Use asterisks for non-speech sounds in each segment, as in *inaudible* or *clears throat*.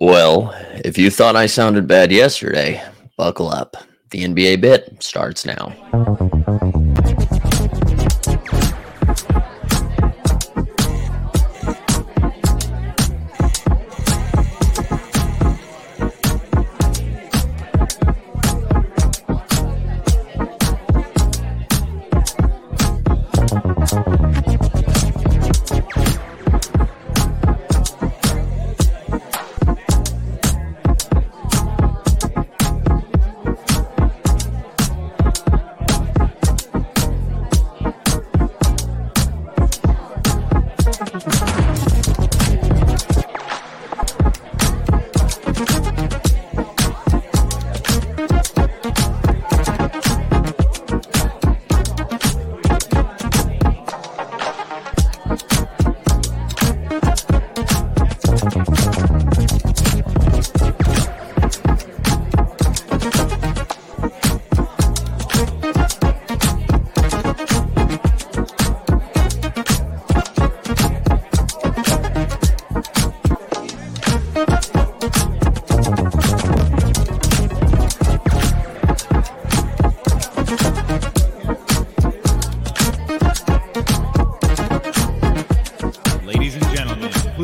Well, if you thought I sounded bad yesterday, buckle up. The NBA bit starts now.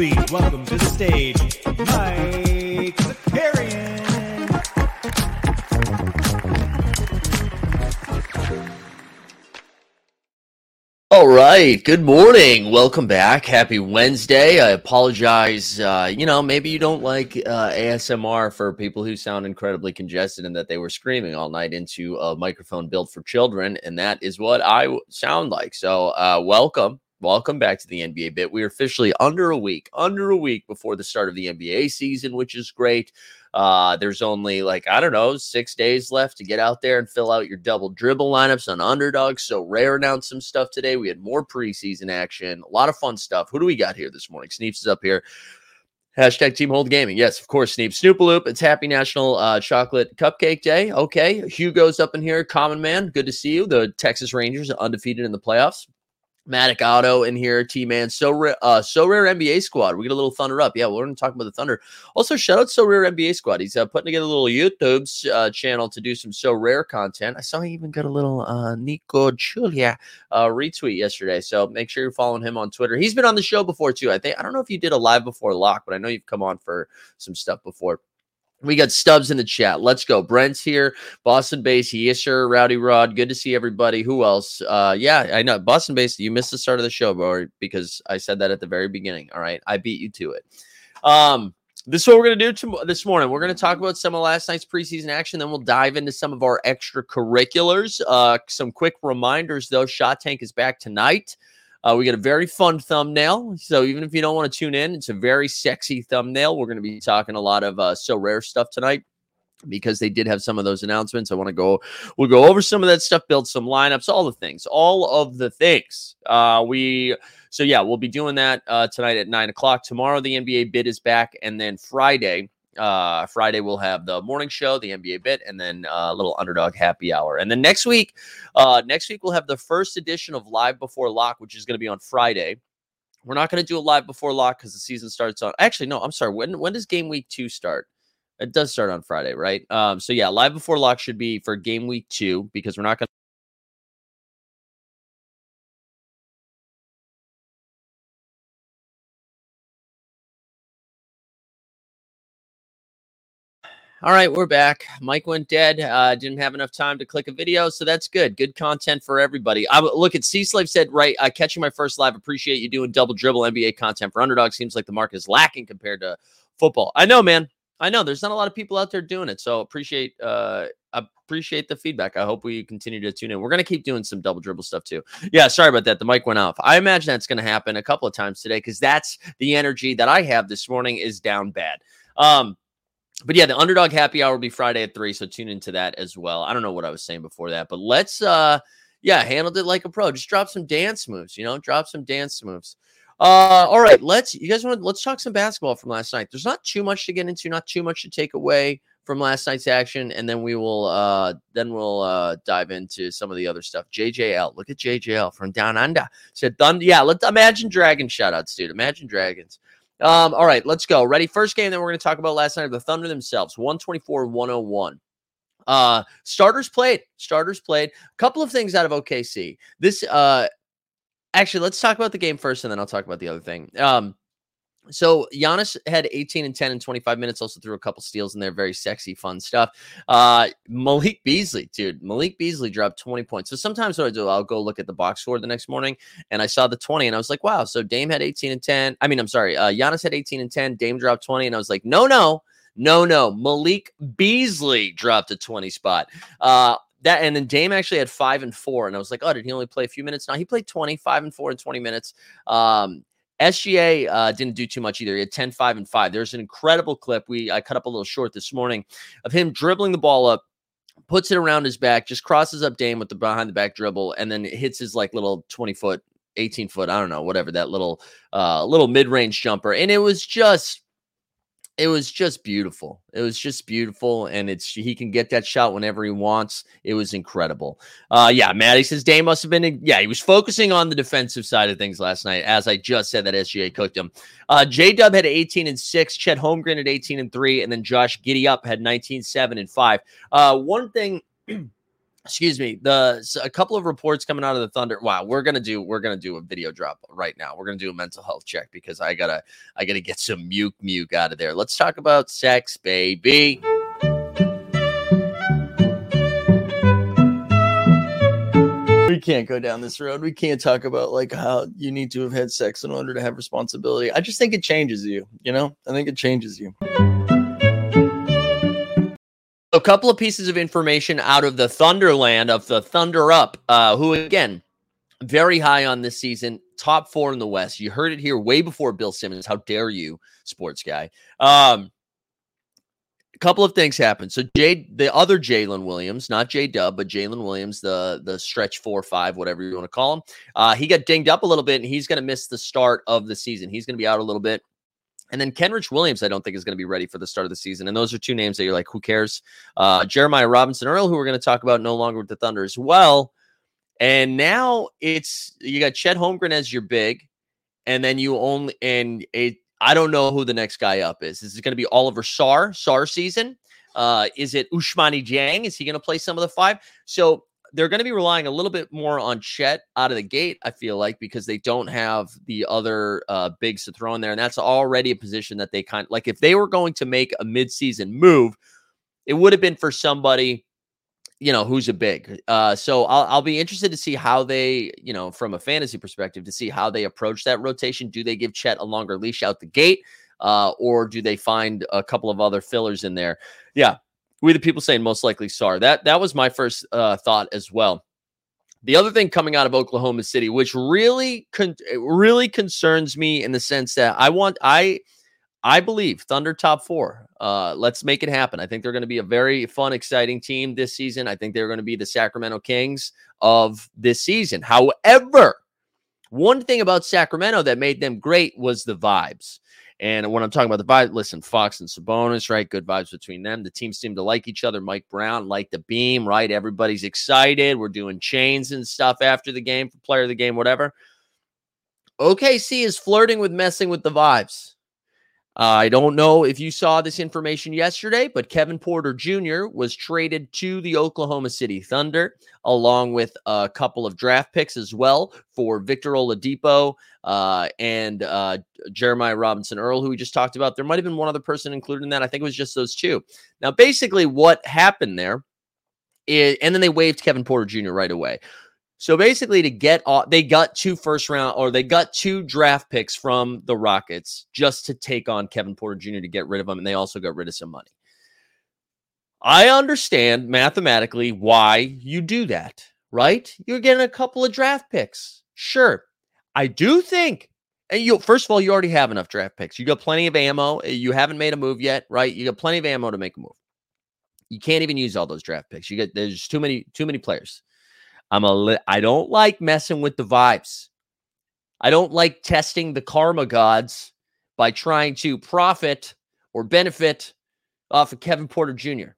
Please welcome to the stage Mike Zakarian. All right. Good morning. Welcome back. Happy Wednesday. I apologize. Uh, you know, maybe you don't like uh, ASMR for people who sound incredibly congested and that they were screaming all night into a microphone built for children. And that is what I sound like. So, uh, welcome. Welcome back to the NBA bit. We're officially under a week, under a week before the start of the NBA season, which is great. Uh, there's only like, I don't know, six days left to get out there and fill out your double dribble lineups on underdogs. Sorare announced some stuff today. We had more preseason action, a lot of fun stuff. Who do we got here this morning? Sneeps is up here. Hashtag Team Hold Gaming. Yes, of course, Sneep. Snoopaloop. It's Happy National uh, Chocolate Cupcake Day. Okay. Hugo's up in here. Common Man. Good to see you. The Texas Rangers undefeated in the playoffs. Matic Auto in here, T Man, Sorare, uh, Sorare NBA squad. We get a little Thunder up. Yeah, we're going to talk about the Thunder. Also, shout out Sorare NBA squad. He's uh, putting together a little YouTube uh, channel to do some Sorare content. I saw he even got a little uh, Nico Julia uh, retweet yesterday. So make sure you're following him on Twitter. He's been on the show before too. I think I don't know if you did a live before lock, but I know you've come on for some stuff before. We got Stubbs in the chat. Let's go. Brent's here. Boston base. Yes, sir. Rowdy Rod. Good to see everybody. Who else? Uh, yeah, I know. Boston base. You missed the start of the show, bro, because I said that at the very beginning. All right. I beat you to it. Um, this is what we're going to do to, this morning. We're going to talk about some of last night's preseason action. Then we'll dive into some of our extracurriculars. Uh, some quick reminders, though. Shot Tank is back tonight. Uh, we got a very fun thumbnail. So even if you don't want to tune in, it's a very sexy thumbnail. We're going to be talking a lot of uh, Sorare stuff tonight because they did have some of those announcements. I want to go, we'll go over some of that stuff, build some lineups, all the things, all of the things. Uh, we, so yeah, we'll be doing that uh, tonight at nine o'clock. Tomorrow, the NBA bid is back. And then Friday, uh, Friday we'll have the morning show, the NBA bit, and then uh, a little underdog happy hour. And then next week, uh, next week we'll have the first edition of Live Before Lock, which is going to be on Friday. We're not going to do a live before lock because the season starts on. Actually, no, I'm sorry. When when does game week two start? It does start on Friday, right? Um, so yeah, live before lock should be for game week two because we're not going. to All right, we're back. Mike went dead. Uh, didn't have enough time to click a video, so that's good. Good content for everybody. I look at C Slave said, right, uh, catching my first live. Appreciate you doing double dribble NBA content for underdog. Seems like the market is lacking compared to football. I know, man. I know. There's not a lot of people out there doing it, so appreciate uh, appreciate the feedback. I hope we continue to tune in. We're gonna keep doing some double dribble stuff too. Yeah, sorry about that. The mic went off. I imagine that's gonna happen a couple of times today because that's the energy that I have this morning is down bad. Um, but yeah, the underdog happy hour will be Friday at three. So tune into that as well. I don't know what I was saying before that, but let's uh yeah, handled it like a pro. Just drop some dance moves, you know, drop some dance moves. Uh all right, let's you guys want let's talk some basketball from last night. There's not too much to get into, not too much to take away from last night's action, and then we will uh then we'll uh dive into some of the other stuff. JJL, look at JJL from down under. Said Thunder, yeah, let's imagine dragon shoutouts, dude. Imagine dragons. Um, all right, let's go. Ready? First game that we're going to talk about last night the Thunder themselves 124 101. Uh, starters played. Starters played. A couple of things out of OKC. This, uh, actually, let's talk about the game first, and then I'll talk about the other thing. Um, so Giannis had 18 and 10 in 25 minutes, also threw a couple steals in there. Very sexy, fun stuff. Uh, Malik Beasley, dude. Malik Beasley dropped 20 points. So sometimes what I do, I'll go look at the box score the next morning and I saw the 20 and I was like, wow. So Dame had 18 and 10. I mean, I'm sorry. Uh, Giannis had 18 and 10. Dame dropped 20. And I was like, no, no, no, no. Malik Beasley dropped a 20 spot. Uh, that and then Dame actually had five and four, and I was like, oh, did he only play a few minutes? No, he played 20, five and four in 20 minutes. Um, SGA uh, didn't do too much either. He had 10, 5, and 5. There's an incredible clip. We I cut up a little short this morning of him dribbling the ball up, puts it around his back, just crosses up Dame with the behind the back dribble, and then hits his like little 20 foot, 18 foot, I don't know, whatever, that little uh little mid-range jumper. And it was just it was just beautiful. It was just beautiful, and it's he can get that shot whenever he wants. It was incredible. Uh, yeah, Maddie says Dame must have been. Yeah, he was focusing on the defensive side of things last night, as I just said that SGA cooked him. Uh, J Dub had 18 and six, Chet Holmgren at 18 and three, and then Josh Giddy up had 19, seven and five. Uh, one thing. *clears throat* excuse me the a couple of reports coming out of the thunder wow we're gonna do we're gonna do a video drop right now. We're gonna do a mental health check because i gotta i gotta get some muke muke out of there. Let's talk about sex baby. We can't go down this road. We can't talk about like how you need to have had sex in order to have responsibility. I just think it changes you you know? I think it changes you a couple of pieces of information out of the Thunderland of the Thunder Up, uh, who again, very high on this season, top four in the West. You heard it here way before Bill Simmons. How dare you, sports guy? Um, a couple of things happened. So Jay, the other Jaylin Williams, not J Dub, but Jaylin Williams, the the stretch four five, whatever you want to call him, uh, he got dinged up a little bit, and he's going to miss the start of the season. He's going to be out a little bit. And then Kenrich Williams, I don't think is going to be ready for the start of the season. And those are two names that you're like, who cares? Uh, Jeremiah Robinson Earl, who we're going to talk about no longer with the Thunder as well. And now it's you got Chet Holmgren as your big, and then you only and it. I don't know who the next guy up is. Is it going to be Olivier Sarr? Sarr season? Uh, is it Ousmane Dieng? Is he going to play some of the five? So they're going to be relying a little bit more on Chet out of the gate, I feel like, because they don't have the other uh, bigs to throw in there. And that's already a position that they kind of like. If they were going to make a midseason move, it would have been for somebody, you know, who's a big. Uh, so I'll, I'll be interested to see how they, you know, from a fantasy perspective, to see how they approach that rotation. Do they give Chet a longer leash out the gate? Uh, or do they find a couple of other fillers in there? Yeah, we the people saying most likely Sarr. That that was my first uh, thought as well. The other thing coming out of Oklahoma City, which really con- really concerns me in the sense that I want I I believe Thunder top four. Uh, let's make it happen. I think they're going to be a very fun, exciting team this season. I think they're going to be the Sacramento Kings of this season. However, one thing about Sacramento that made them great was the vibes. And when I'm talking about the vibe, listen, Fox and Sabonis, right? Good vibes between them. The teams seem to like each other. Mike Brown like the beam, right? Everybody's excited. We're doing chains and stuff after the game for player of the game, whatever. OKC is flirting with messing with the vibes. I don't know if you saw this information yesterday, but Kevin Porter Jr. was traded to the Oklahoma City Thunder along with a couple of draft picks as well for Victor Oladipo uh, and uh, Jeremiah Robinson Earl, who we just talked about. There might have been one other person included in that. I think it was just those two. Now, basically, what happened there, is, and then they waived Kevin Porter Jr. right away. So basically, to get off, they got two first round or they got two draft picks from the Rockets just to take on Kevin Porter Jr. to get rid of him. And they also got rid of some money. I understand mathematically why you do that, right? You're getting a couple of draft picks. Sure. I do think, and you first of all, you already have enough draft picks. You got plenty of ammo. You haven't made a move yet, right? You got plenty of ammo to make a move. You can't even use all those draft picks. You get there's too many, too many players. I'm a li- I don't like messing with the vibes. I don't like testing the karma gods by trying to profit or benefit off of Kevin Porter Jr.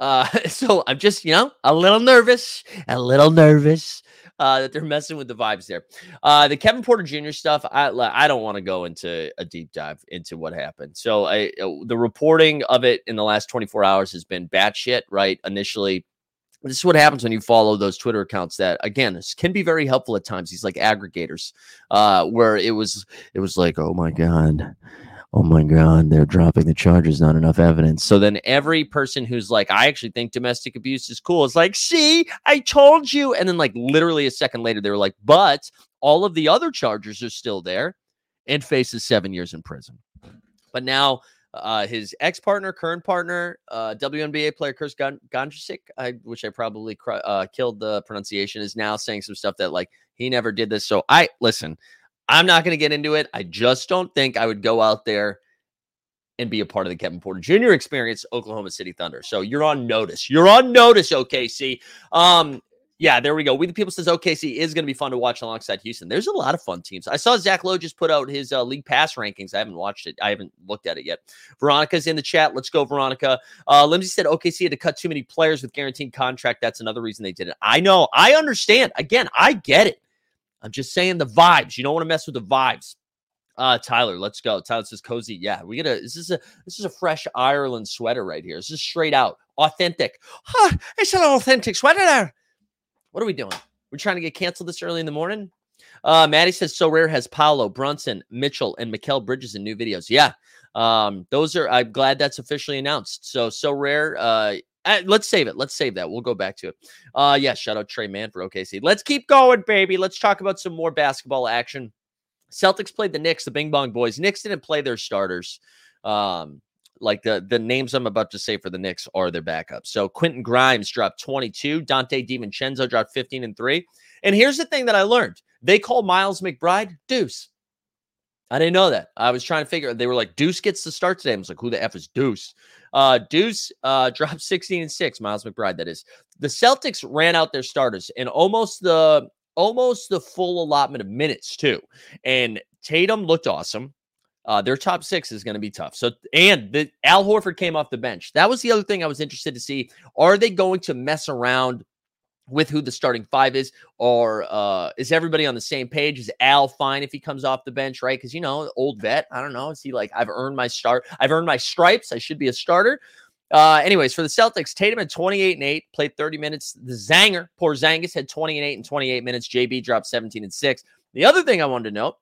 Uh, *laughs* so I'm just, you know, a little nervous, a little nervous uh, that they're messing with the vibes there. Uh, the Kevin Porter Jr. stuff, I I don't want to go into a deep dive into what happened. So I, uh, the reporting of it in the last 24 hours has been batshit. Right, initially. This is what happens when you follow those Twitter accounts that again can be very helpful at times. These like aggregators, uh, where it was it was like, oh my god, oh my god they're dropping the charges not enough evidence so then every person who's like i actually think domestic abuse is cool is like see i told you and then like literally a second later they were like but all of the other charges are still there and faces seven years in prison but now uh, his ex-partner, current partner, uh, WNBA player Chris Gondrezick, I, which I probably cr- uh, killed the pronunciation, is now saying some stuff that like he never did this. So I listen. I'm not going to get into it. I just don't think I would go out there and be a part of the Kevin Porter Jr. experience, Oklahoma City Thunder. So you're on notice. You're on notice, OKC. Um, yeah, there we go. We the people says OKC is going to be fun to watch alongside Houston. There's a lot of fun teams. I saw Zach Lowe just put out his uh, league pass rankings. I haven't watched it. I haven't looked at it yet. Veronica's in the chat. Let's go, Veronica. Uh, Lindsay said OKC had to cut too many players with guaranteed contract. That's another reason they did it. I know. I understand. Again, I get it. I'm just saying the vibes. You don't want to mess with the vibes. Uh, Tyler, let's go. Tyler says cozy. Yeah, we get a this is a this is a fresh Ireland sweater right here. This is straight out authentic. Huh, it's an authentic sweater there. What are we doing? We're trying to get canceled this early in the morning. Uh, Maddie says Sorare has Paolo, Brunson, Mitchell, and Mikal Bridges in new videos. Yeah. Um, those are I'm glad that's officially announced. So Sorare. uh, let's save it. Let's save that. We'll go back to it. Uh, yeah, shout out Trey Man for OKC. Let's keep going, baby. Let's talk about some more basketball action. Celtics played the Knicks, the Bing Bong Boys. Knicks didn't play their starters. Um, like the the names I'm about to say for the Knicks are their backups. So Quentin Grimes dropped 22, Donte DiVincenzo dropped 15 and 3. And here's the thing that I learned. They call Miles McBride Deuce. I didn't know that. I was trying to figure. They were like, Deuce gets the start today. I was like, who the f is Deuce? Uh, Deuce uh, *laughs* dropped 16 and six. Miles McBride, that is. The Celtics ran out their starters and almost the almost the full allotment of minutes too. And Tatum looked awesome. Uh, their top six is going to be tough. So, and the Al Horford came off the bench. That was the other thing I was interested to see. Are they going to mess around with who the starting five is, or uh, is everybody on the same page? Is Al fine if he comes off the bench, right? Because you know, old vet. I don't know. Is he like I've earned my start? I've earned my stripes. I should be a starter. Uh, anyways, for the Celtics, Tatum had 28 and 8, played 30 minutes. The Zanger, Porzingis, had 20 and 8 and 28 minutes. JB dropped 17 and 6. The other thing I wanted to note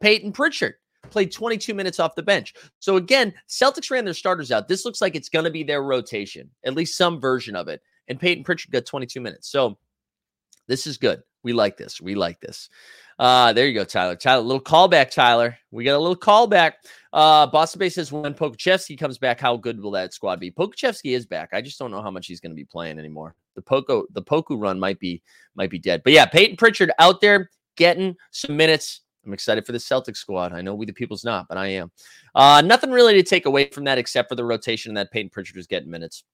Payton Pritchard played 22 minutes off the bench. So again, Celtics ran their starters out. This looks like it's going to be their rotation, at least some version of it and Payton Pritchard got 22 minutes. So this is good. We like this. We like this. Uh, there you go, Tyler. Tyler, little callback, Tyler. We got a little callback. Uh, Boston Bay says when Pokusevski comes back, how good will that squad be? Pokusevski is back. I just don't know how much he's going to be playing anymore. The Poco, the Poku run might be might be dead. But yeah, Payton Pritchard out there getting some minutes. I'm excited for the Celtics squad. I know we the people's not, but I am. Uh, nothing really to take away from that except for the rotation that Payton Pritchard is getting minutes.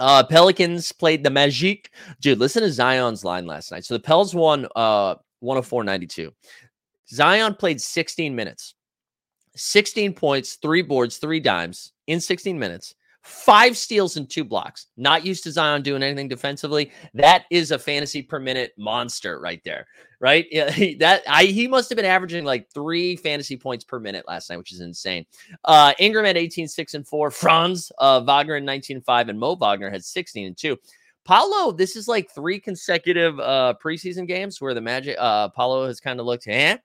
Uh, Pelicans played the Magic. Dude, listen to Zion's line last night. So the Pels won uh 104-92. Zion played 16 minutes. 16 points, three boards, three dimes in 16 minutes five steals and two blocks. Not used to Zion doing anything defensively. That is a fantasy per minute monster right there, right? Yeah, *laughs* he, that I he must have been averaging like three fantasy points per minute last night, which is insane. Uh, Ingram had 18, 6 and 4. Franz uh, Wagner in 19 5, and Mo Wagner had 16 and 2. Paolo, this is like three consecutive uh preseason games where the Magic uh Paolo has kind of looked, eh,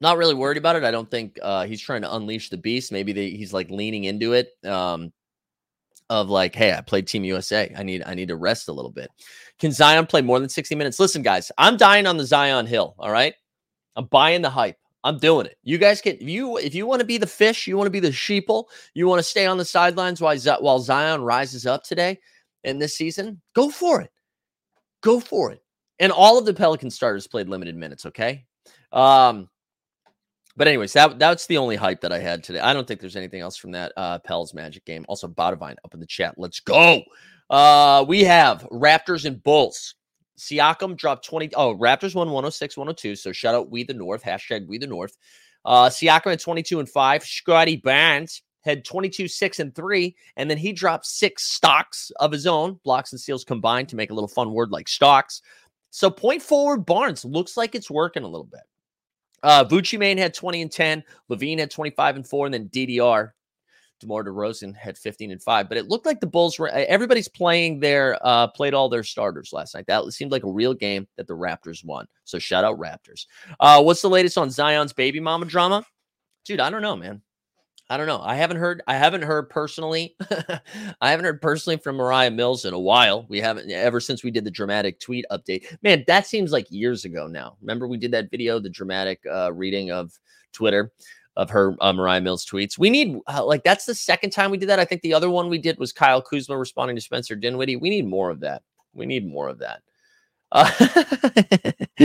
not really worried about it. I don't think uh, he's trying to unleash the beast. Maybe they, he's like leaning into it. Um, of like, hey, I played Team USA. I need I need to rest a little bit. Can Zion play more than 60 minutes? Listen, guys, I'm dying on the Zion hill. All right. I'm buying the hype. I'm doing it. You guys can you if you want to be the fish, you want to be the sheeple, you want to stay on the sidelines while while Zion rises up today in this season, go for it. Go for it. And all of the Pelican starters played limited minutes, okay? Um, but anyways, that that's the only hype that I had today. I don't think there's anything else from that uh Pels Magic game. Also, Botavine up in the chat. Let's go. Uh we have Raptors and Bulls. Siakam dropped 20. Oh, Raptors won 106, 102. So shout out We the North. Hashtag We the North. Uh Siakam at 22 and 5. Scotty Barnes had 22, 6, and 3. And then he dropped six stocks of his own, blocks and steals combined to make a little fun word like stocks. So point forward, Barnes looks like it's working a little bit. Uh, Vucci Main had 20 and 10. LaVine had 25 and 4. And then DDR, DeMar DeRozan had 15 and 5. But it looked like the Bulls were everybody's playing their uh played all their starters last night. That seemed like a real game that the Raptors won. So shout out Raptors. Uh what's the latest on Zion's baby mama drama? Dude, I don't know, man. I don't know. I haven't heard. I haven't heard personally. *laughs* I haven't heard personally from Moriah Mills in a while. We haven't ever since we did the dramatic tweet update. Man, that seems like years ago now. Remember we did that video, the dramatic uh, reading of Twitter of her uh, Moriah Mills tweets. We need uh, like that's the second time we did that. I think the other one we did was Kyle Kuzma responding to Spencer Dinwiddie. We need more of that. We need more of that. Uh, *laughs*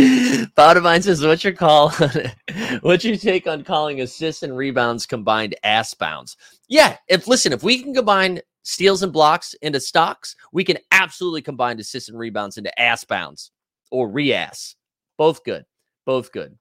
Bottomine says, "What's your call? What's your take on calling assists and rebounds combined ass bounds?" Yeah, if listen, if we can combine steals and blocks into stocks, we can absolutely combine assists and rebounds into ass bounds or re-ass. Both good, both good.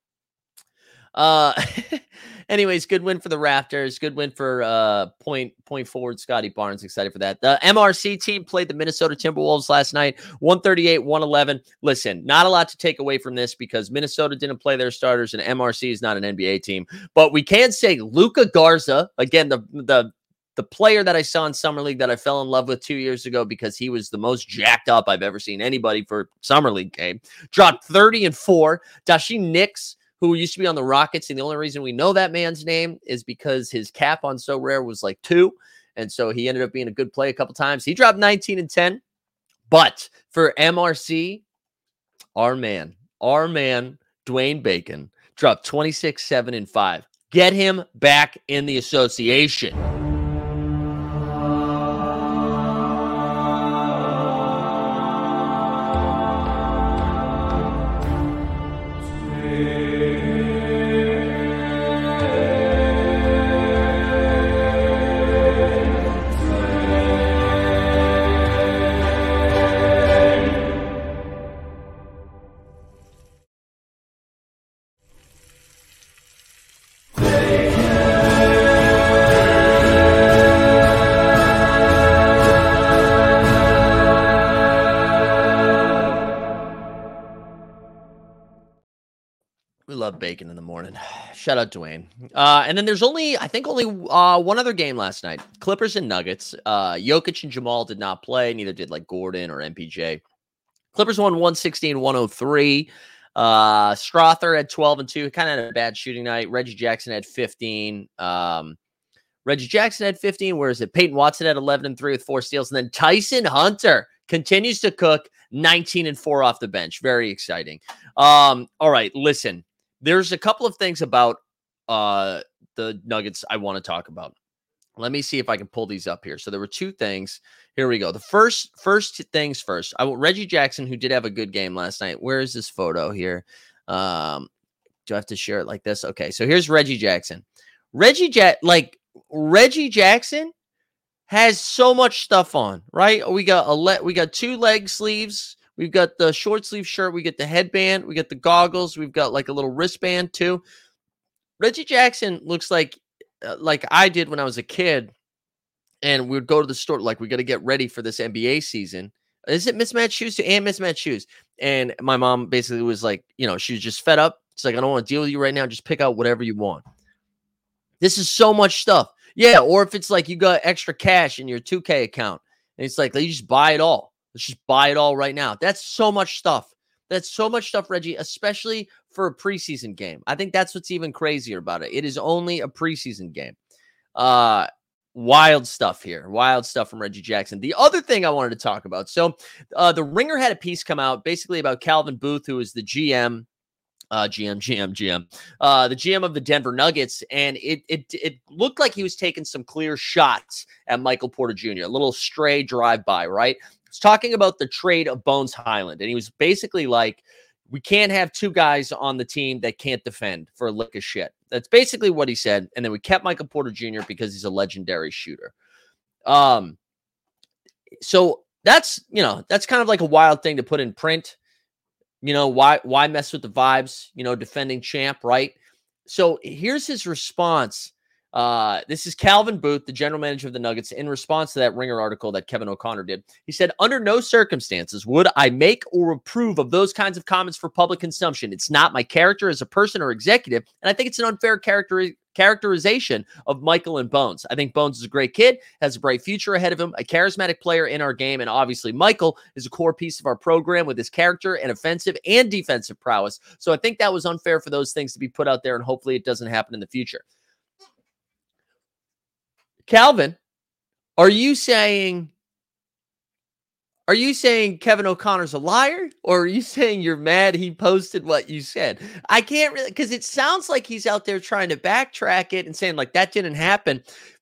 Uh, *laughs* anyways, good win for the Raptors. Good win for uh point point forward. Scotty Barnes excited for that. The MRC team played the Minnesota Timberwolves last night, 138, 111. Listen, not a lot to take away from this because Minnesota didn't play their starters and MRC is not an NBA team. But we can say Luka Garza, again, the the the player that I saw in summer league that I fell in love with two years ago because he was the most jacked up I've ever seen anybody for summer league game. Dropped 30 and four. Daishen Nix who used to be on the Rockets. And the only reason we know that man's name is because his cap on Sorare was like two. And so he ended up being a good play a couple times. He dropped 19 and 10. But for MRC, our man, our man, Dwayne Bacon, dropped 26, 7, and 5. Get him back in the association. Morning. Shout out Dwayne. Uh, and then there's only, I think, only uh, one other game last night Clippers and Nuggets. Uh, Jokic and Jamal did not play, neither did like Gordon or MPJ. Clippers won 116 103. Uh, Strawther had 12 and 2, kind of had a bad shooting night. Reggie Jackson had 15. Um, Reggie Jackson had 15. Where is it? Peyton Watson had 11 and 3 with four steals. And then Tyson Hunter continues to cook 19 and 4 off the bench. Very exciting. Um, all right, listen there's a couple of things about uh, the Nuggets I want to talk about. Let me see if I can pull these up here. So there were two things. Here we go. The first first things first. I Reggie Jackson, who did have a good game last night. Where is this photo here? Um, do I have to share it like this? Okay, so here's Reggie Jackson. Reggie Jack, like Reggie Jackson, has so much stuff on. Right? We got a le- we got two leg sleeves We've got the short sleeve shirt. We get the headband. We get the goggles. We've got like a little wristband too. Reggie Jackson looks like uh, like I did when I was a kid, and we would go to the store like we got to get ready for this NBA season. Is it mismatched shoes to and mismatched shoes? And my mom basically was like, you know, she was just fed up. It's like I don't want to deal with you right now. Just pick out whatever you want. This is so much stuff. Yeah, or if it's like you got extra cash in your 2K account, and it's like you just buy it all. Let's just buy it all right now. That's so much stuff. That's so much stuff, Reggie, especially for a preseason game. I think that's what's even crazier about it. It is only a preseason game. Uh wild stuff here. Wild stuff from Reggie Jackson. The other thing I wanted to talk about. So, uh the Ringer had a piece come out basically about Calvin Booth who is the GM uh, GM, GM, GM, uh, the GM of the Denver Nuggets, and it it it looked like he was taking some clear shots at Michael Porter Jr. A little stray drive by, right? Was talking about the trade of Bones Hyland, and he was basically like, "We can't have two guys on the team that can't defend for a lick of shit." That's basically what he said. And then we kept Michael Porter Jr. because he's a legendary shooter. Um, so that's you know that's kind of like a wild thing to put in print. You know why why mess with the vibes? You know, defending champ, right? So here's his response Uh, this is Calvin Booth, the general manager of the Nuggets, in response to that Ringer article that Kevin O'Connor did. He said, Under no circumstances would I make or approve of those kinds of comments for public consumption. It's not my character as a person or executive. And I think it's an unfair character characterization of Michael and Bones. I think Bones is a great kid, has a bright future ahead of him, a charismatic player in our game, and obviously Michael is a core piece of our program with his character and offensive and defensive prowess. So I think that was unfair for those things to be put out there, and hopefully it doesn't happen in the future. Calvin, are you saying are you saying Kevin O'Connor's a liar or are you *laughs* saying you're mad he posted what you said? I can't really because it sounds like he's out there trying to backtrack it and saying like that didn't happen,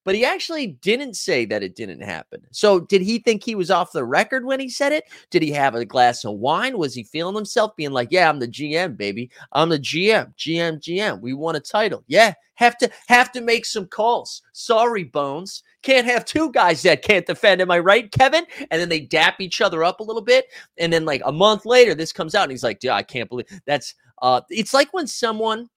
but he actually didn't say that it didn't happen. So did he think he was off the record when he said it? Did he have a glass of wine? Was he feeling himself being like, "Yeah, I'm the GM, baby. I'm the GM, GM, GM. We won a title. Yeah, have to have to make some calls. Sorry, Bones. Can't have two guys that can't defend. Am I right, Kevin? And then they dap each other up a little bit. And then like a month later, this comes out and he's like, yeah, I can't believe that's uh it's like when someone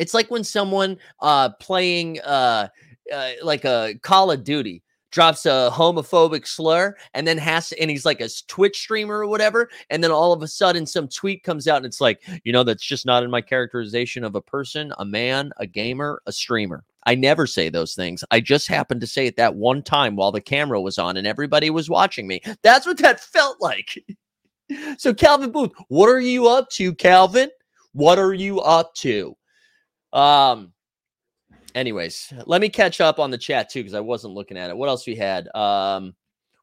it's like when someone uh playing uh, uh like a Call of Duty drops a homophobic slur and then has to, and he's like a Twitch streamer or whatever. And then all of a sudden, some tweet comes out and it's like, you know, that's just not in my characterization of a person, a man, a gamer, a streamer. I never say those things. I just happened to say it that one time while the camera was on and everybody was watching me. That's what that felt like. *laughs* so, Calvin Booth, what are you up to, Calvin? What are you up to? Um, anyways, let me catch up on the chat too because I wasn't looking at it. What else we had? Um,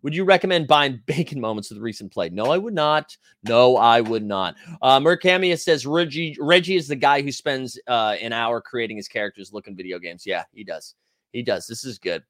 would you recommend buying *laughs* bacon moments with recent play? No, I would not. No, I would not. Uh, Mercamia says Reggie Reggie is the guy who spends uh, an hour creating his characters, looking video games. Yeah, he does. He does. This is good.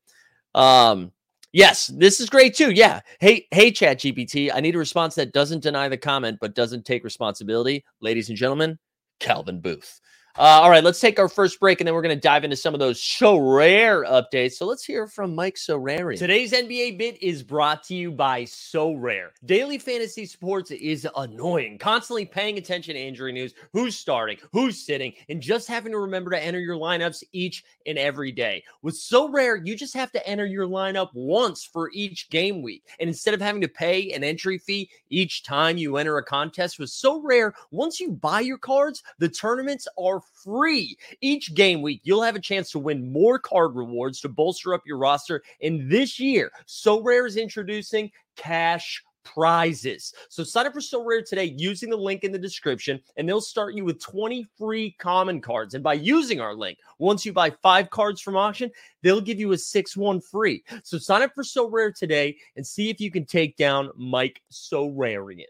Um, yes, this is great too. Yeah. Hey, hey, Chat GPT. I need a response that doesn't deny the comment but doesn't take responsibility. Ladies and gentlemen, Calvin Booth. Uh, all right, let's take our first break, and then we're going to dive into some of those so rare updates. So let's hear from Mike Sorare. Today's NBA bit is brought to you by Sorare. Daily fantasy sports is annoying. Constantly paying attention to injury news, who's starting, who's sitting, and just having to remember to enter your lineups each and every day. With Sorare, you just have to enter your lineup once for each game week. And instead of having to pay an entry fee each time you enter a contest with Sorare, once you buy your cards, the tournaments are free. Each game week, you'll have a chance to win more card rewards to bolster up your roster. And this year, Sorare is introducing cash prizes. So sign up for Sorare today using the link in the description, and they'll start you with 20 free common cards. And by using our link, once you buy five cards from auction, they'll give you a six one free. So sign up for Sorare today and see if you can take down Mike Sorarian.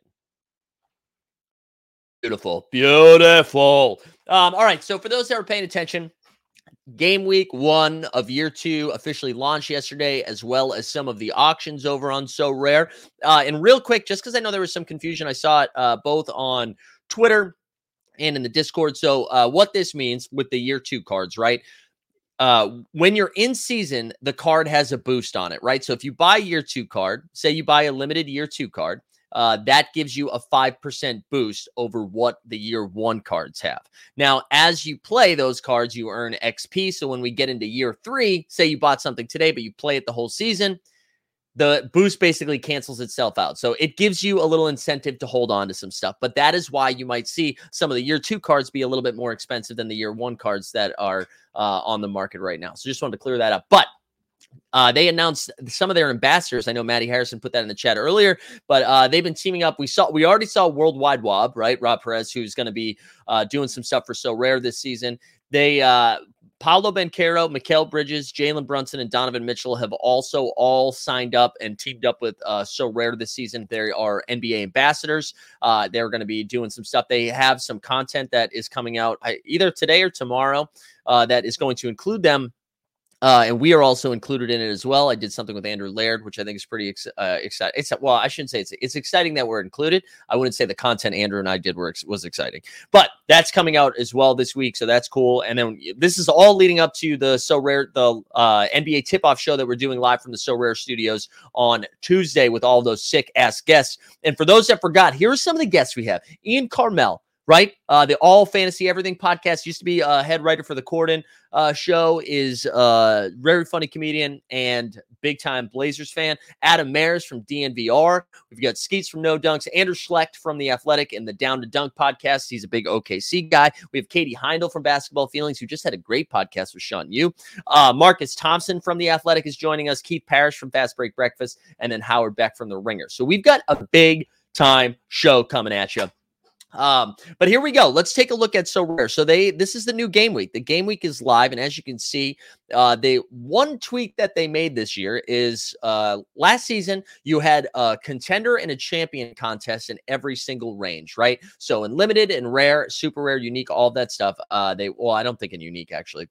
Beautiful. Beautiful. Um, all right. So for those that are paying attention, game week one of year two officially launched yesterday, as well as some of the auctions over on Sorare. Uh, and real quick, just because I know there was some confusion, I saw it uh, both on Twitter and in the Discord. So uh, what this means with the year two cards, right? Uh, when you're in season, the card has a boost on it, right? So if you buy year two card, say you buy a limited year two card, uh, that gives you a 5% boost over what the year one cards have. Now, as you play those cards, you earn XP. So when we get into year three, say you bought something today, but you play it the whole season, the boost basically cancels itself out. So it gives you a little incentive to hold on to some stuff. But that is why you might see some of the year two cards be a little bit more expensive than the year one cards that are uh, on the market right now. So just wanted to clear that up. But uh, they announced some of their ambassadors. I know Maddie Harrison put that in the chat earlier, but uh, they've been teaming up. We saw, we already saw Worldwide Wob, right? Rob Perez, who's going to be uh, doing some stuff for Sorare this season. They, uh, Paolo Banchero, Mikal Bridges, Jalen Brunson, and Donovan Mitchell have also all signed up and teamed up with uh, Sorare this season. They are NBA ambassadors. Uh, they're going to be doing some stuff. They have some content that is coming out either today or tomorrow uh, that is going to include them uh, and we are also included in it as well. I did something with Andrew Laird, which I think is pretty ex- uh, exciting. It's well, I shouldn't say it's it's exciting that we're included. I wouldn't say the content Andrew and I did were, was exciting, but that's coming out as well this week, so that's cool. And then this is all leading up to the Sorare the uh, NBA tip off show that we're doing live from the Sorare studios on Tuesday with all those sick ass guests. And for those that forgot, here are some of the guests we have: Ian Karmel, right? Uh, the All Fantasy Everything podcast used to be a head writer for the Corden uh, show. Is a very funny comedian and big time Blazers fan. Adam Mares from DNVR. We've got Skeets from No Dunks. Andrew Schlecht from the Athletic and the Down to Dunk podcast. He's a big OKC guy. We have Katie Heindl from Basketball Feelings, who just had a great podcast with Sean Yu. Uh, Marcus Thompson from the Athletic is joining us. Keith Parrish from Fast Break Breakfast, and then Howard Beck from the Ringer. So we've got a big time show coming at you. Um, but here we go. Let's take a look at Sorare. So they this is the new game week. The game week is live, and as you can see, uh, they one tweak that they made this year is uh last season you had a contender and a champion contest in every single range, right? So in limited and rare, super rare, unique, all that stuff. Uh, they well, I don't think in unique actually.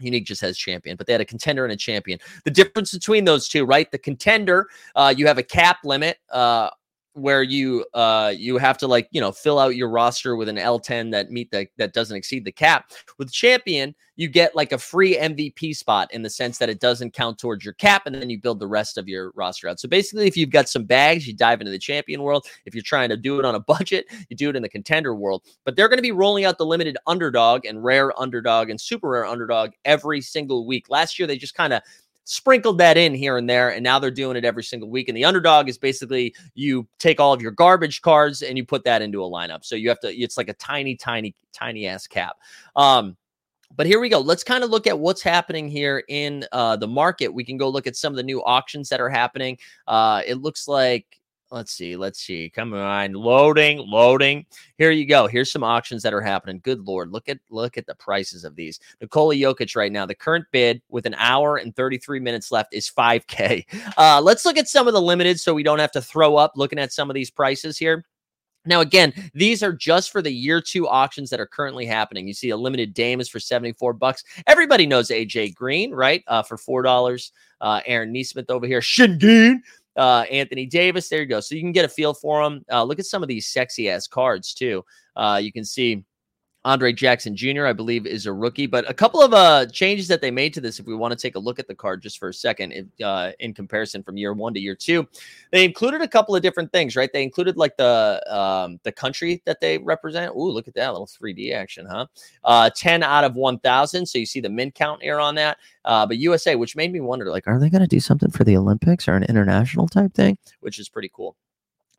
Unique just has champion, but they had a contender and a champion. The difference between those two, right? The contender, uh, you have a cap limit uh, where you uh you have to like you know fill out your roster with an L10 that meet the that doesn't exceed the cap. With champion, you get like a free MVP spot in the sense that it doesn't count towards your cap, and then you build the rest of your roster out. So basically, if you've got some bags, you dive into the champion world. If you're trying to do it on a *laughs* budget, you do it in the contender world. But they're going to be rolling out the limited underdog and rare underdog and super rare underdog every single week. Last year, they just kind of sprinkled that in here and there, and now they're doing it every single week. And the underdog is basically you take all of your garbage cards and you put that into a lineup. So you have to, it's like a tiny, tiny, tiny ass cap. Um, but here we go. Let's kind of look at what's happening here in uh, the market. We can go look at some of the new auctions that are happening. Uh, it looks like Let's see. Let's see. Come on. Loading, loading. Here you go. Here's some auctions that are happening. Good lord. Look at look at the prices of these. Nikola Jokic right now. The current bid with an hour and 33 minutes left is 5K. *laughs* Uh, let's look at some of the limited so we don't have to throw up looking at some of these prices here. Now, again, these are just for the year two auctions that are currently happening. You see, a limited Dame is for 74 bucks. Everybody knows AJ Green, right? Uh, for $4. Uh, Aaron Nesmith over here. Shingin uh, Anthony Davis. There you go. So you can get a feel for them. Uh, look at some of these sexy ass cards too. Uh, you can see Andre Jackson Jr., I believe, is a rookie. But a couple of uh, changes that they made to this, if we want to take a look at the card just for a second, if, uh, in comparison from year one to year two, they included a couple of different things, right? They included like the um, the country that they represent. Ooh, look at that little 3D action, huh? Uh, 10 out of 1,000. So you see the min count here on that. Uh, but USA, which made me wonder, like, are they going to do something for the Olympics or an international type thing? Which is pretty cool.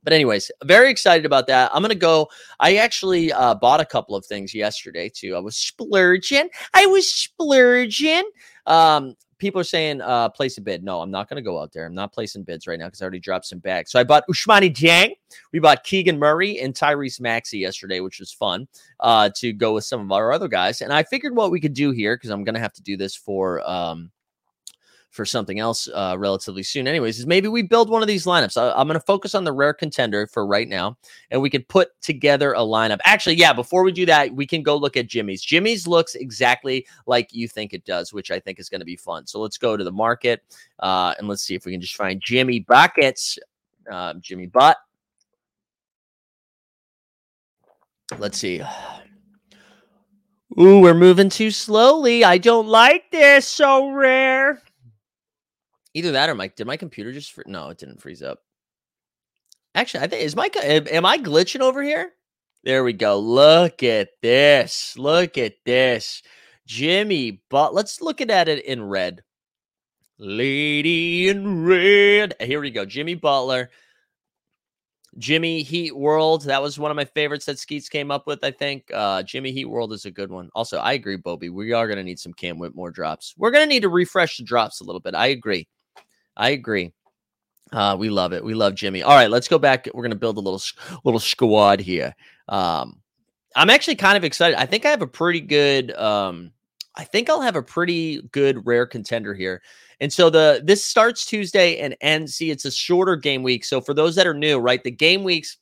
But anyways, very excited about that. I'm gonna go. I actually uh, bought a couple of things yesterday too. I was splurging. I was splurging. Um, people are saying uh, place a bid. No, I'm not gonna go out there. I'm not placing bids right now because I already dropped some bags. So I bought Ousmane Dieng. We bought Keegan Murray and Tyrese Maxey yesterday, which was fun uh, to go with some of our other guys. And I figured what we could do here because I'm gonna have to do this for um, for something else uh, relatively soon. Anyways, is maybe we build one of these lineups. I, am going to focus on the rare contender for right now, and we could put together a lineup. Actually, yeah, before we do that, we can go look at Jimmy's. Jimmy's looks exactly like you think it does, which I think is going to be fun. So let's go to the market uh, and let's see if we can just find Jimmy Buckets. Uh, Jimmy Butt. Let's see. Ooh, we're moving too slowly. I don't like this. Sorare. Either that or my did my computer just fr- no, it didn't freeze up. Actually, I think is my am I glitching over here? There we go. Look at this. Look at this. Jimmy but let's look at it in red. Lady in red. Here we go. Jimmy Butler. Jimmy Heat World. That was one of my favorites that Skeets came up with, I think. Uh, Jimmy Heat World is a good one. Also, I agree, Bobby. We are going to need some Cam Whitmore drops. We're going to need to refresh the drops a little bit. I agree. I agree. Uh, we love it. We love Jimmy. All right, let's go back. We're gonna build a little little squad here. Um, I'm actually kind of excited. I think I have a pretty good. Um, I think I'll have a pretty good rare contender here. And so the this starts Tuesday and ends. See, it's a shorter game week. So for those that are new, right, the game weeks.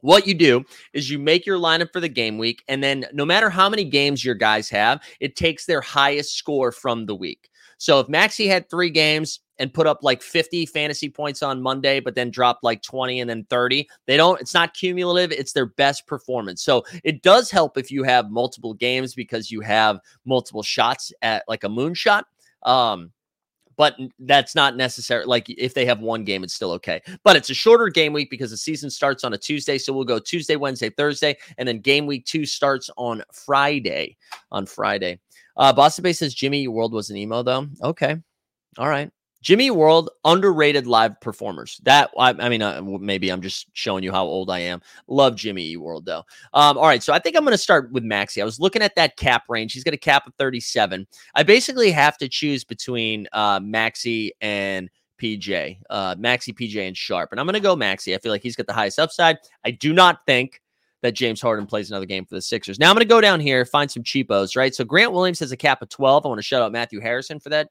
What you do is you make your lineup for the game week, and then no matter how many games your guys have, it takes their highest score from the week. So if Maxey had three games, and put up like 50 fantasy points on Monday, but then dropped like 20 and then 30. They don't, it's not cumulative, it's their best performance. So it does help if you have multiple games because you have multiple shots at like a moonshot. Um, but that's not necessary. Like if they have one game, it's still okay. But it's a shorter game week because the season starts on a Tuesday. So we'll go Tuesday, Wednesday, Thursday, and then game week two starts on Friday. On Friday. Uh, Boston Bay says Jimmy your World was an emo though. Okay. All right. Jimmy World, underrated live performers. That I, I mean, uh, maybe I'm just showing you how old I am. Love Jimmy World though. Um, all right, so I think I'm going to start with Maxey. I was looking at that cap range. He's got a cap of 37. I basically have to choose between uh, Maxey and PJ, uh, Maxey, PJ, and Sharp, and I'm going to go Maxi. I feel like he's got the highest upside. I do not think that James Harden plays another game for the Sixers. Now I'm going to go down here, find some cheapos, right? So Grant Williams has a cap of 12. I want to shout out Matthew Harrison for that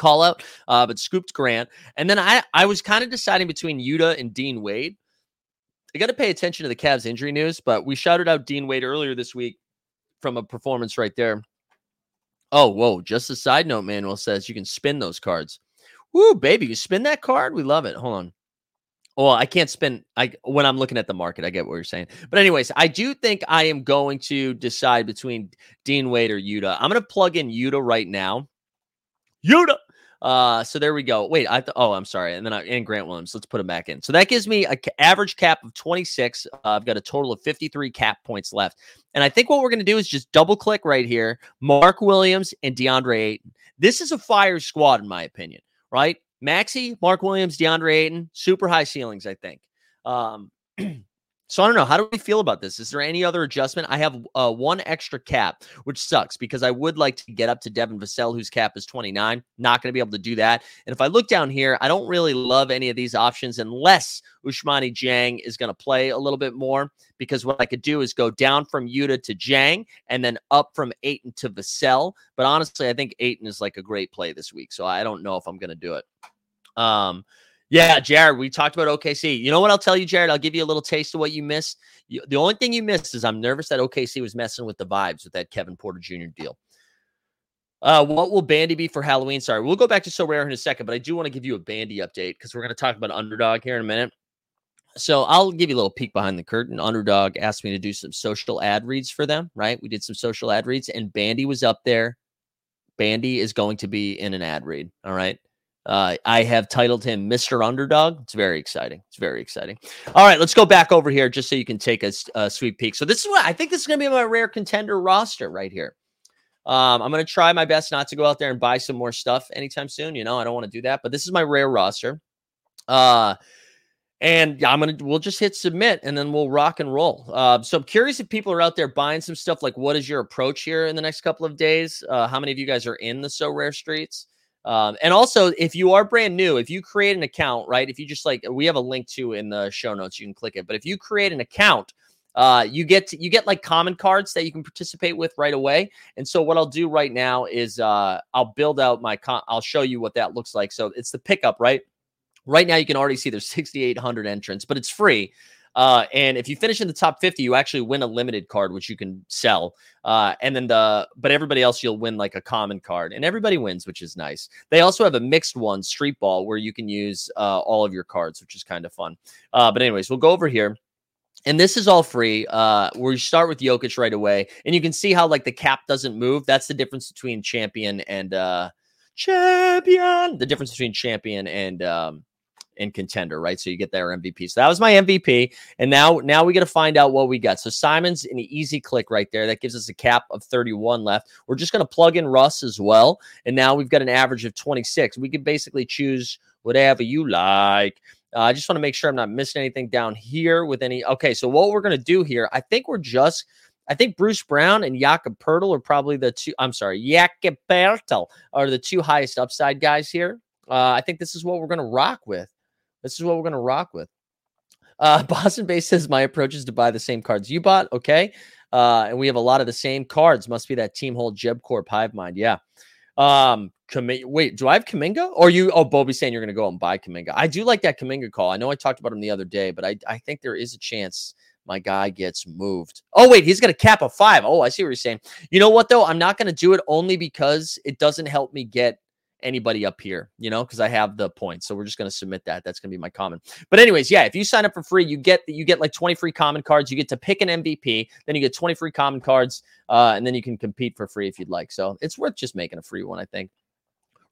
call out, uh, but scooped Grant. And then I, I was kind of deciding between Yuta and Dean Wade. I got to pay attention to the Cavs injury news, but we shouted out Dean Wade earlier this week from a performance right there. Oh, whoa. Just a side note, Manuel says you can spin those cards. Woo, baby, you spin that card? We love it. Hold on. Well, I can't spin I when I'm looking at the market. I get what you're saying. But anyways, I do think I am going to decide between Dean Wade or Yuta. I'm going to plug in Yuta right now. Yuta. Uh, so there we go. Wait, I th- oh, I'm sorry. And then I and Grant Williams. Let's put him back in. So that gives me an average cap of 26. Uh, I've got a total of 53 cap points left. And I think what we're going to do is just double click right here. Mark Williams and DeAndre Ayton. This is a fire squad, in my opinion, right? Maxey, Mark Williams, DeAndre Ayton, super high ceilings, I think. Um, *clears throat* So I don't know. How do we feel about this? Is there any other adjustment? I have uh, one extra cap, which sucks because I would like to get up to Devin Vassell, whose cap is 29. Not going to be able to do that. And if I look down here, I don't really love any of these options unless Ousmane Dieng is going to play a little bit more. Because what I could do is go down from Yuta to Dieng and then up from Ayton to Vassell. But honestly, I think Ayton is like a great play this week. So I don't know if I'm going to do it. Um, yeah, Jared, we talked about OKC. You know what I'll tell you, Jared? I'll give you a little taste of what you missed. You, the only thing you missed is I'm nervous that OKC was messing with the vibes with that Kevin Porter Jr. deal. Uh, what will Bandy be for Halloween? Sorry, we'll go back to Sorare in a second, but I do want to give you a Bandy update because we're going to talk about Underdog here in a minute. So I'll give you a little peek behind the curtain. Underdog asked me to do some social ad reads for them, right? We did some social ad reads, and Bandy was up there. Bandy is going to be in an ad read. All right. Uh, I have titled him Mr. Underdog. It's very exciting. It's very exciting. All right, let's go back over here just so you can take a, a sweet peek. So this is what I think this is going to be my rare contender roster right here. Um, I'm going to try my best not to go out there and buy some more stuff anytime soon. You know, I don't want to do that, but this is my rare roster. Uh, and I'm gonna we'll just hit submit and then we'll rock and roll. Uh, so I'm curious if people are out there buying some stuff. Like, what is your approach here in the next couple of days? Uh, how many of you guys are in the Sorare streets? Um, and also, if you are brand new, if you create an account, right? If you just like, we have a link to in the show notes, you can click it. But if you create an account, uh, you get to, you get like common cards that you can participate with right away. And so what I'll do right now is uh, I'll build out my con- I'll show you what that looks like. So it's the pickup, right? Right now you can already see there's 6,800 entrants, but it's free. Uh, and if you finish in the top 50, you actually win a limited card, which you can sell. Uh, and then the, but everybody else, you'll win like a common card, and everybody wins, which is nice. They also have a mixed one, Street Ball, where you can use uh, all of your cards, which is kind of fun. Uh, but, anyways, we'll go over here. And this is all free. Uh, where you start with Jokic right away, and you can see how like the cap doesn't move. That's the difference between champion and uh champion. The difference between champion and um and contender, right? So you get their MVP. So that was my MVP. And now, now we got to find out what we got. So Simon's an easy click right there. That gives us a cap of 31 left. We're just going to plug in Russ as well. And now we've got an average of 26. We could basically choose whatever you like. Uh, I just want to make sure I'm not missing anything down here with any. Okay, so what we're going to do here, I think we're just. I think Bruce Brown and Jakob Poeltl are probably the two. I'm sorry, Jakob Poeltl are the two highest upside guys here. Uh, I think this is what we're going to rock with. This is what we're going to rock with. Uh, *laughs* Boston Base says my approach is to buy the same cards you bought. Okay. Uh, and we have a lot of the same cards. Must be that Team Hold Jeb Corp Hive Mind. Yeah. Um, wait, do I have Kuminga? Or you? Oh, Bobby's saying you're going to go and buy Kuminga. I do like that Kuminga call. I know I talked about him the other day, but I, I think there is a chance my guy gets moved. Oh, wait, he's going to cap a five. Oh, I see what you're saying. You know what, though? I'm not going to do it only because it doesn't help me get anybody up here, you know, because I have the points. So we're just going to submit that. That's going to be my common. But anyways, yeah, if you sign up for free, you get you get like 20 free common cards. You get to pick an MVP, then you get 20 free common cards, uh, and then you can compete for free if you'd like. So it's worth just making a free one, I think.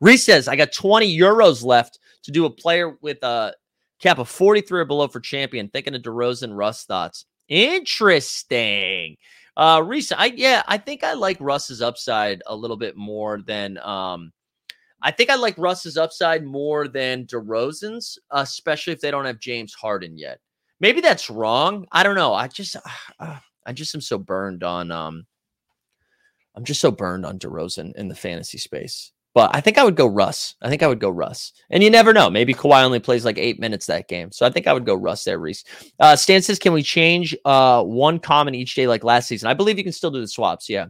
Reese says, I got 20 euros left to do a player with a cap of 43 or below for champion. Thinking of DeRozan Russ thoughts. Interesting. Uh Reese, I yeah, I think I like Russ's upside a little bit more than um I think I like Russ's upside more than DeRozan's, especially if they don't have James Harden yet. Maybe that's wrong. I don't know. I just uh, I just am so burned on um I'm just so burned on DeRozan in the fantasy space. But I think I would go Russ. I think I would go Russ. And you never know. Maybe Kawhi only plays like eight minutes that game. So I think I would go Russ there, Reese. Uh, Stan says, can we change uh, one comment each day like last season? I believe you can still do the swaps. Yeah.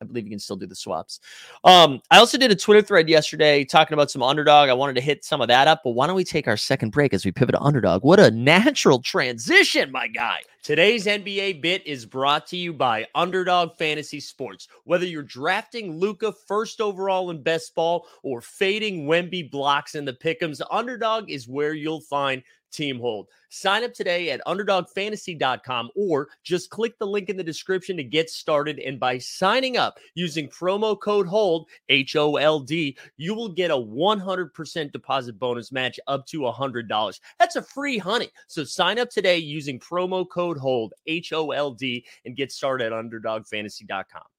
I believe you can still do the swaps. Um, I also did a Twitter thread yesterday talking about some underdog. I wanted to hit some of that up, but why don't we take our second break as we pivot to underdog? What a natural transition, my guy. Today's NBA bit is brought to you by Underdog Fantasy Sports. Whether you're drafting Luka first overall in best ball or fading Wemby blocks in the pickums, Underdog is where you'll find team hold. Sign up today at underdogfantasy.com or just click the link in the description to get started. And by signing up using promo code HOLD, H O L D, you will get a 100% deposit bonus match up to $100. That's a free honey. So sign up today using promo code HOLD, H O L D, and get started at underdogfantasy.com.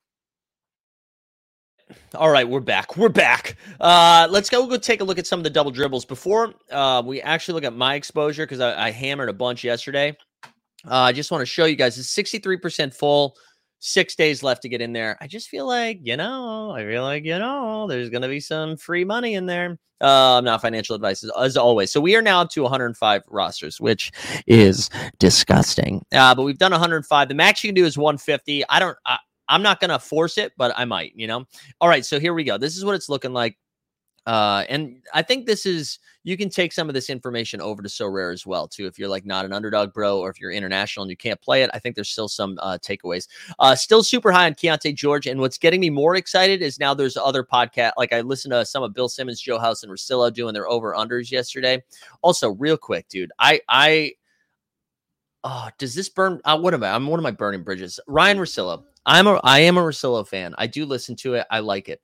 All right, we're back. We're back. Uh, let's go. Go take a look at some of the double dribbles before uh, we actually look at my exposure because I, I, hammered a bunch yesterday. Uh, I just want to show you guys it's sixty three percent full. Six days left to get in there. I just feel like you know. I feel like you know. There's going to be some free money in there. Uh, not financial advice as, as, always. So we are now up to 105 rosters, which is disgusting. Uh, but we've done 105. The max you can do is 150. I don't. I, I'm not going to force it, but I might, you know? All right. So here we go. This is what it's looking like. Uh, and I think this is you can take some of this information over to Sorare as well too. If you're like not an underdog bro, or if you're international and you can't play it, I think there's still some uh, takeaways. Uh, still super high on Keyonte George, and what's getting me more excited is now there's other podcast. Like I listened to some of Bill Simmons, Joe House, and Russillo doing their over unders yesterday. Also, real quick, dude, I I oh, does this burn? Uh, what am I? I'm one of my burning bridges. Ryan Russillo I'm a I am a Russillo fan. I do listen to it. I like it.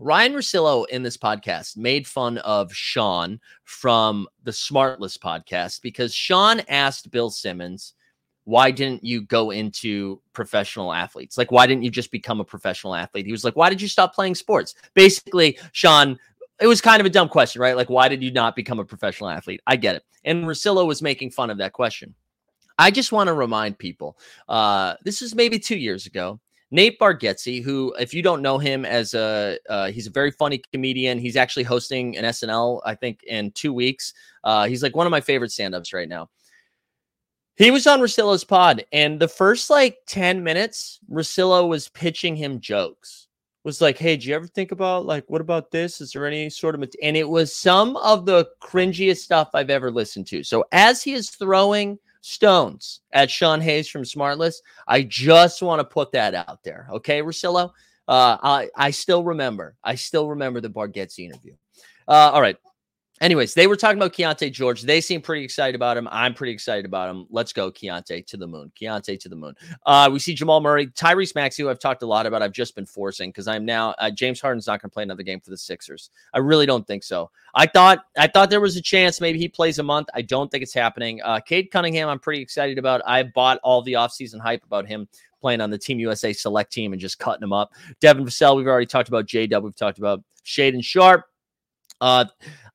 Ryan Russillo in this podcast made fun of Sean from the Smartless podcast because Sean asked Bill Simmons, why didn't you go into professional athletes? Like, why didn't you just become a professional athlete? He was like, why did you stop playing sports? Basically, Sean, it was kind of a dumb question, right? Like, why did you not become a professional athlete? I get it. And Russillo was making fun of that question. I just want to remind people uh, this is maybe two years ago. Nate Bargatze, who, if you don't know him as a, uh, he's a very funny comedian. He's actually hosting an SNL, I think, in two weeks. Uh, he's like one of my favorite stand ups right now. He was on Russillo's pod, and the first like 10 minutes, Russillo was pitching him jokes. Was like, hey, do you ever think about like, what about this? Is there any sort of, and it was some of the cringiest stuff I've ever listened to. So as he is throwing stones at Sean Hayes from Smartless. I just want to put that out there. Okay, Russillo? Uh, I, I still remember. I still remember the Bargatze interview. Uh, all right. Anyways, they were talking about Keyonte George. They seem pretty excited about him. I'm pretty excited about him. Let's go, Keyonte to the moon. Keyonte to the moon. Uh, we see Jamal Murray, Tyrese Maxey, who I've talked a lot about. I've just been forcing because I'm now uh, James Harden's not going to play another game for the Sixers. I really don't think so. I thought I thought there was a chance maybe he plays a month. I don't think it's happening. Uh, Cade Cunningham, I'm pretty excited about. I bought all the offseason hype about him playing on the Team USA select team and just cutting him up. Devin Vassell, we've already talked about. J Dub, we've talked about. Shaedon Sharpe. Uh,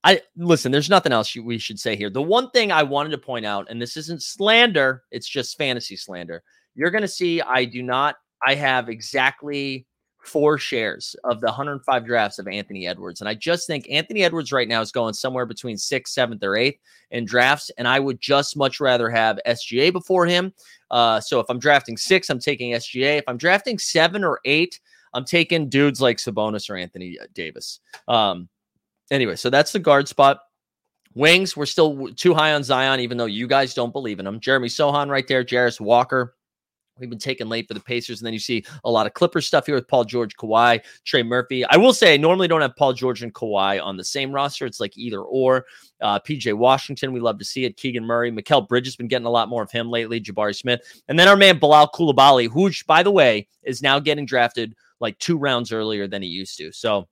I listen, there's nothing else we should say here. The one thing I wanted to point out, and this isn't slander, it's just fantasy slander. You're going to see I do not, I have exactly four shares of the 105 drafts of Anthony Edwards. And I just think Anthony Edwards right now is going somewhere between sixth, seventh, or eighth in drafts. And I would just much rather have SGA before him. Uh, so if I'm drafting six, I'm taking SGA. If I'm drafting seven or eight, I'm taking dudes like Sabonis or Anthony Davis. Um, anyway, so that's the guard spot. Wings, we're still too high on Zion, even though you guys don't believe in him. Jeremy Sochan right there, Jarace Walker. We've been taken late for the Pacers, and then you see a lot of Clipper stuff here with Paul George, Kawhi, Trey Murphy. I will say, I normally don't have Paul George and Kawhi on the same roster. It's like either or. Uh, PJ Washington, we love to see it. Keegan Murray, Mikal Bridges been getting a lot more of him lately. Jabari Smith, and then our man Bilal Coulibaly, who, by the way, is now getting drafted like two rounds earlier than he used to. So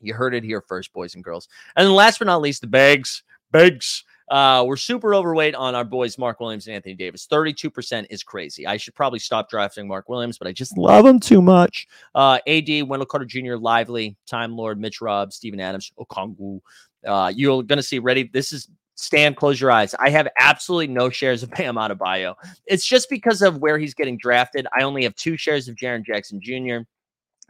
You heard it here first, boys and girls. And then last but not least, the bags. Bags. Uh, we're super overweight on our boys, Mark Williams and Anthony Davis. 32% is crazy. I should probably stop drafting Mark Williams, but I just love him too much. Uh, AD, Wendell Carter Jr., Lively, Time Lord, Mitch Robb, Steven Adams, Okongwu. Uh, you're going to see ready. This is Stan, close your eyes. I have absolutely no shares of *laughs* Bam Adebayo. It's just because of where he's getting drafted. I only have two shares of Jaren Jackson Jr.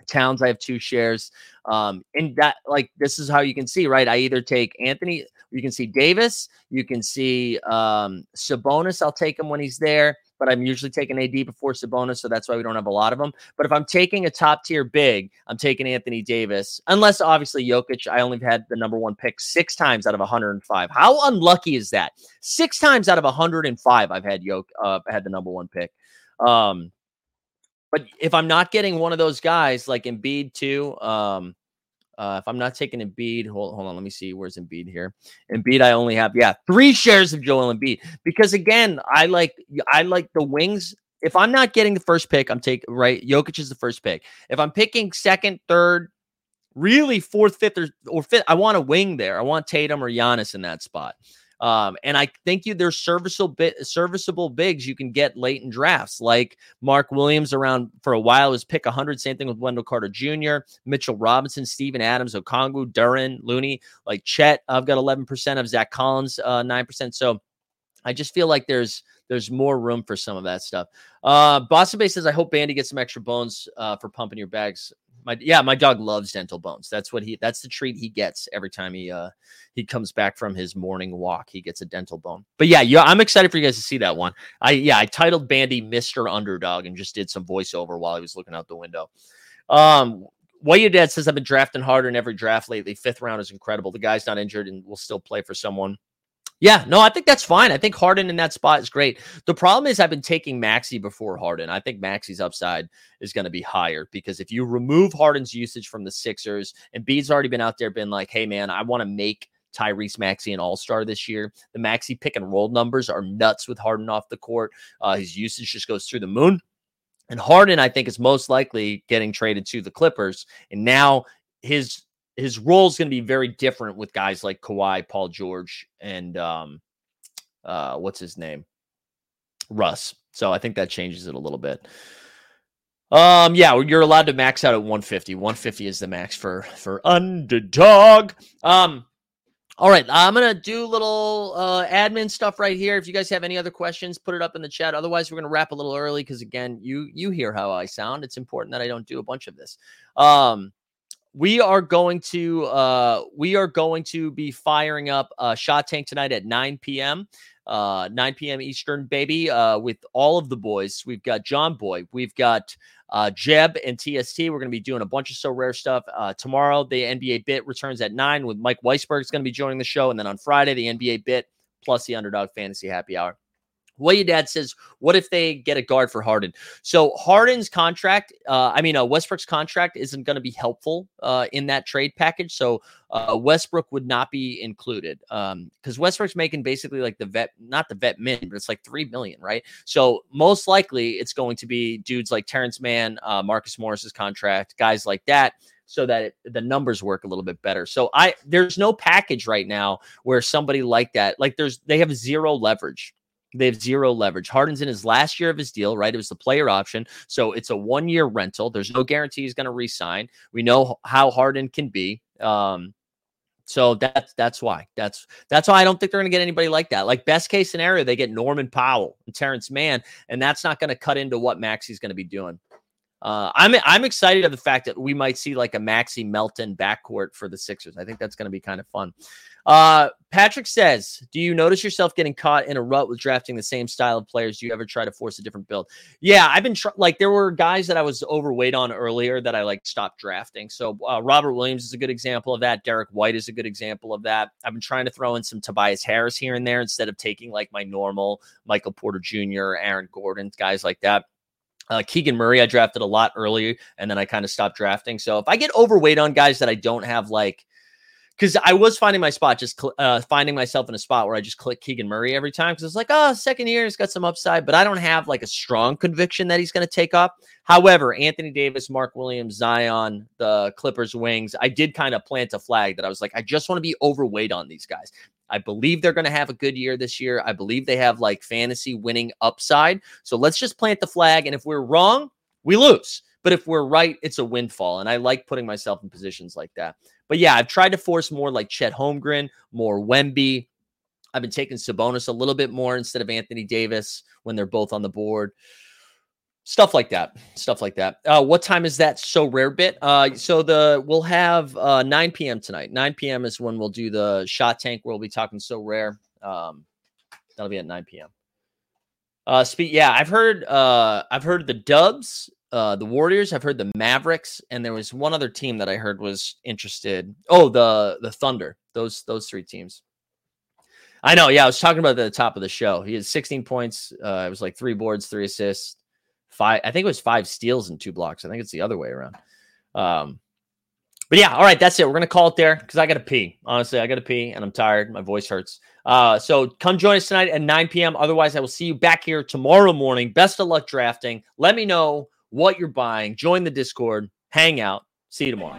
Towns, I have two shares. Um, and that, like, this is how you can see, right? I either take Anthony, you can see Davis, you can see um, Sabonis. I'll take him when he's there, but I'm usually taking AD before Sabonis, so that's why we don't have a lot of them. But if I'm taking a top tier big, I'm taking Anthony Davis, unless obviously Jokic. I only had the number one pick six times out of 105. How unlucky is that? Six times out of 105, I've had Jok, uh, had the number one pick. Um, but if I'm not getting one of those guys like Embiid too, um, uh, if I'm not taking Embiid, hold, hold on, let me see. Where's Embiid here? Embiid, I only have yeah three shares of Joel Embiid because again, I like I like the wings. If I'm not getting the first pick, I'm taking right. Jokic is the first pick. If I'm picking second, third, really fourth, fifth, or, or fifth, I want a wing there. I want Tatum or Giannis in that spot. Um, and I think you there's serviceable bit serviceable bigs you can get late in drafts, like Mark Williams around for a while was pick 100. Same thing with Wendell Carter Jr., Mitchell Robinson, Steven Adams, Okongwu, Duren, Looney, like Chet. I've got 11% of Zach Collins, uh, 9%. So I just feel like there's there's more room for some of that stuff. Uh, Boston Bay says, I hope Bandy gets some extra bones uh, for pumping your bags my yeah, my dog loves dental bones. That's what he that's the treat he gets every time he uh he comes back from his morning walk. He gets a dental bone. But yeah, yeah, I'm excited for you guys to see that one. I yeah, I titled Bandy Mr. Underdog and just did some voiceover while he was looking out the window. Um what your dad says I've been drafting Harden in every draft lately. Fifth round is incredible. The guy's not injured and will still play for someone. Yeah, no, I think that's fine. I think Harden in that spot is great. The problem is I've been taking Maxey before Harden. I think Maxey's upside is going to be higher because if you remove Harden's usage from the Sixers, and Bede's already been out there, been like, hey, man, I want to make Tyrese Maxey an all star this year. The Maxey pick and roll numbers are nuts with Harden off the court. Uh, his usage just goes through the moon. And Harden, I think, is most likely getting traded to the Clippers. And now his his role is going to be very different with guys like Kawhi, Paul George, and um, uh, what's his name, Russ. So I think that changes it a little bit. Um, yeah, you're allowed to max out at 150. 150 is the max for for underdog. Um, all right, I'm gonna do little uh, admin stuff right here. If you guys have any other questions, put it up in the chat. Otherwise, we're gonna wrap a little early because again, you you hear how I sound. It's important that I don't do a bunch of this. Um, we are going to uh we are going to be firing up a shot tank tonight at 9 p.m uh 9 p.m eastern baby uh with all of the boys. We've got john boy we've got uh jeb and tst we're going to be doing a bunch of Sorare stuff uh tomorrow. The nba bit returns at 9 with mike weisberg is going to be joining the show and then on friday the nba bit plus the underdog fantasy happy hour what your dad says, what if they get a guard for Harden? So Harden's contract, uh, I mean, uh, Westbrook's contract isn't going to be helpful uh, in that trade package. So uh, Westbrook would not be included because um, Westbrook's making basically like the vet, not the vet min, but it's like three million, right? So most likely it's going to be dudes like Terance Mann, uh, Marcus Morris's contract, guys like that so that it, the numbers work a little bit better. So I there's no package right now where somebody like that like there's they have zero leverage. They have zero leverage. Harden's in his last year of his deal, right? It was the player option. So it's a one year rental. There's no guarantee he's going to resign. We know how Harden can be. Um, so that's that's why. That's that's why I don't think they're going to get anybody like that. Like best case scenario, they get Norman Powell and Terance Mann, and that's not going to cut into what Maxey's going to be doing. Uh, I'm I'm excited of the fact that we might see like a Maxey Melton backcourt for the Sixers. I think that's going to be kind of fun. Uh, Patrick says, "Do you notice yourself getting caught in a rut with drafting the same style of players? Do you ever try to force a different build?" Yeah, I've been tr- like there were guys that I was overweight on earlier that I like stopped drafting. So uh, Robert Williams is a good example of that. Derrick White is a good example of that. I've been trying to throw in some Tobias Harris here and there instead of taking like my normal Michael Porter Jr., Aaron Gordon, guys like that. Uh, Keegan Murray, I drafted a lot earlier, and then I kind of stopped drafting. So if I get overweight on guys that I don't have like because I was finding my spot, just cl- uh, finding myself in a spot where I just click Keegan Murray every time because it's like, oh, second year, he's got some upside, but I don't have like a strong conviction that he's going to take up. However, Anthony Davis, Mark Williams, Zion, the Clippers wings, I did kind of plant a flag that I was like, I just want to be overweight on these guys. I believe they're going to have a good year this year. I believe they have like fantasy winning upside. So let's just plant the flag. And if we're wrong, we lose. But if we're right, it's a windfall. And I like putting myself in positions like that. But yeah, I've tried to force more like Chet Holmgren, more Wemby. I've been taking Sabonis a little bit more instead of Anthony Davis when they're both on the board. Stuff like that. Stuff like that. Uh, what time is that Sorare bit? Uh, so the we'll have uh, 9 p.m. tonight. 9 p.m. is when we'll do the shot tank. Where we'll be talking Sorare. Um, that'll be at 9 p.m. Uh, speak. Yeah, I've heard. Uh, I've heard the Dubs uh, the Warriors. I've heard the Mavericks, and there was one other team that I heard was interested. Oh, the the Thunder. Those those three teams. I know. Yeah, I was talking about at the top of the show. He had 16 points. Uh, it was like three boards, three assists, five. I think it was five steals and two blocks. I think it's the other way around. Um, but yeah, all right, that's it. We're gonna call it there because I gotta pee. Honestly, I gotta pee, and I'm tired. My voice hurts. Uh, so come join us tonight at 9 p.m. Otherwise, I will see you back here tomorrow morning. Best of luck drafting. Let me know what you're buying. Join the Discord, hang out. See you tomorrow.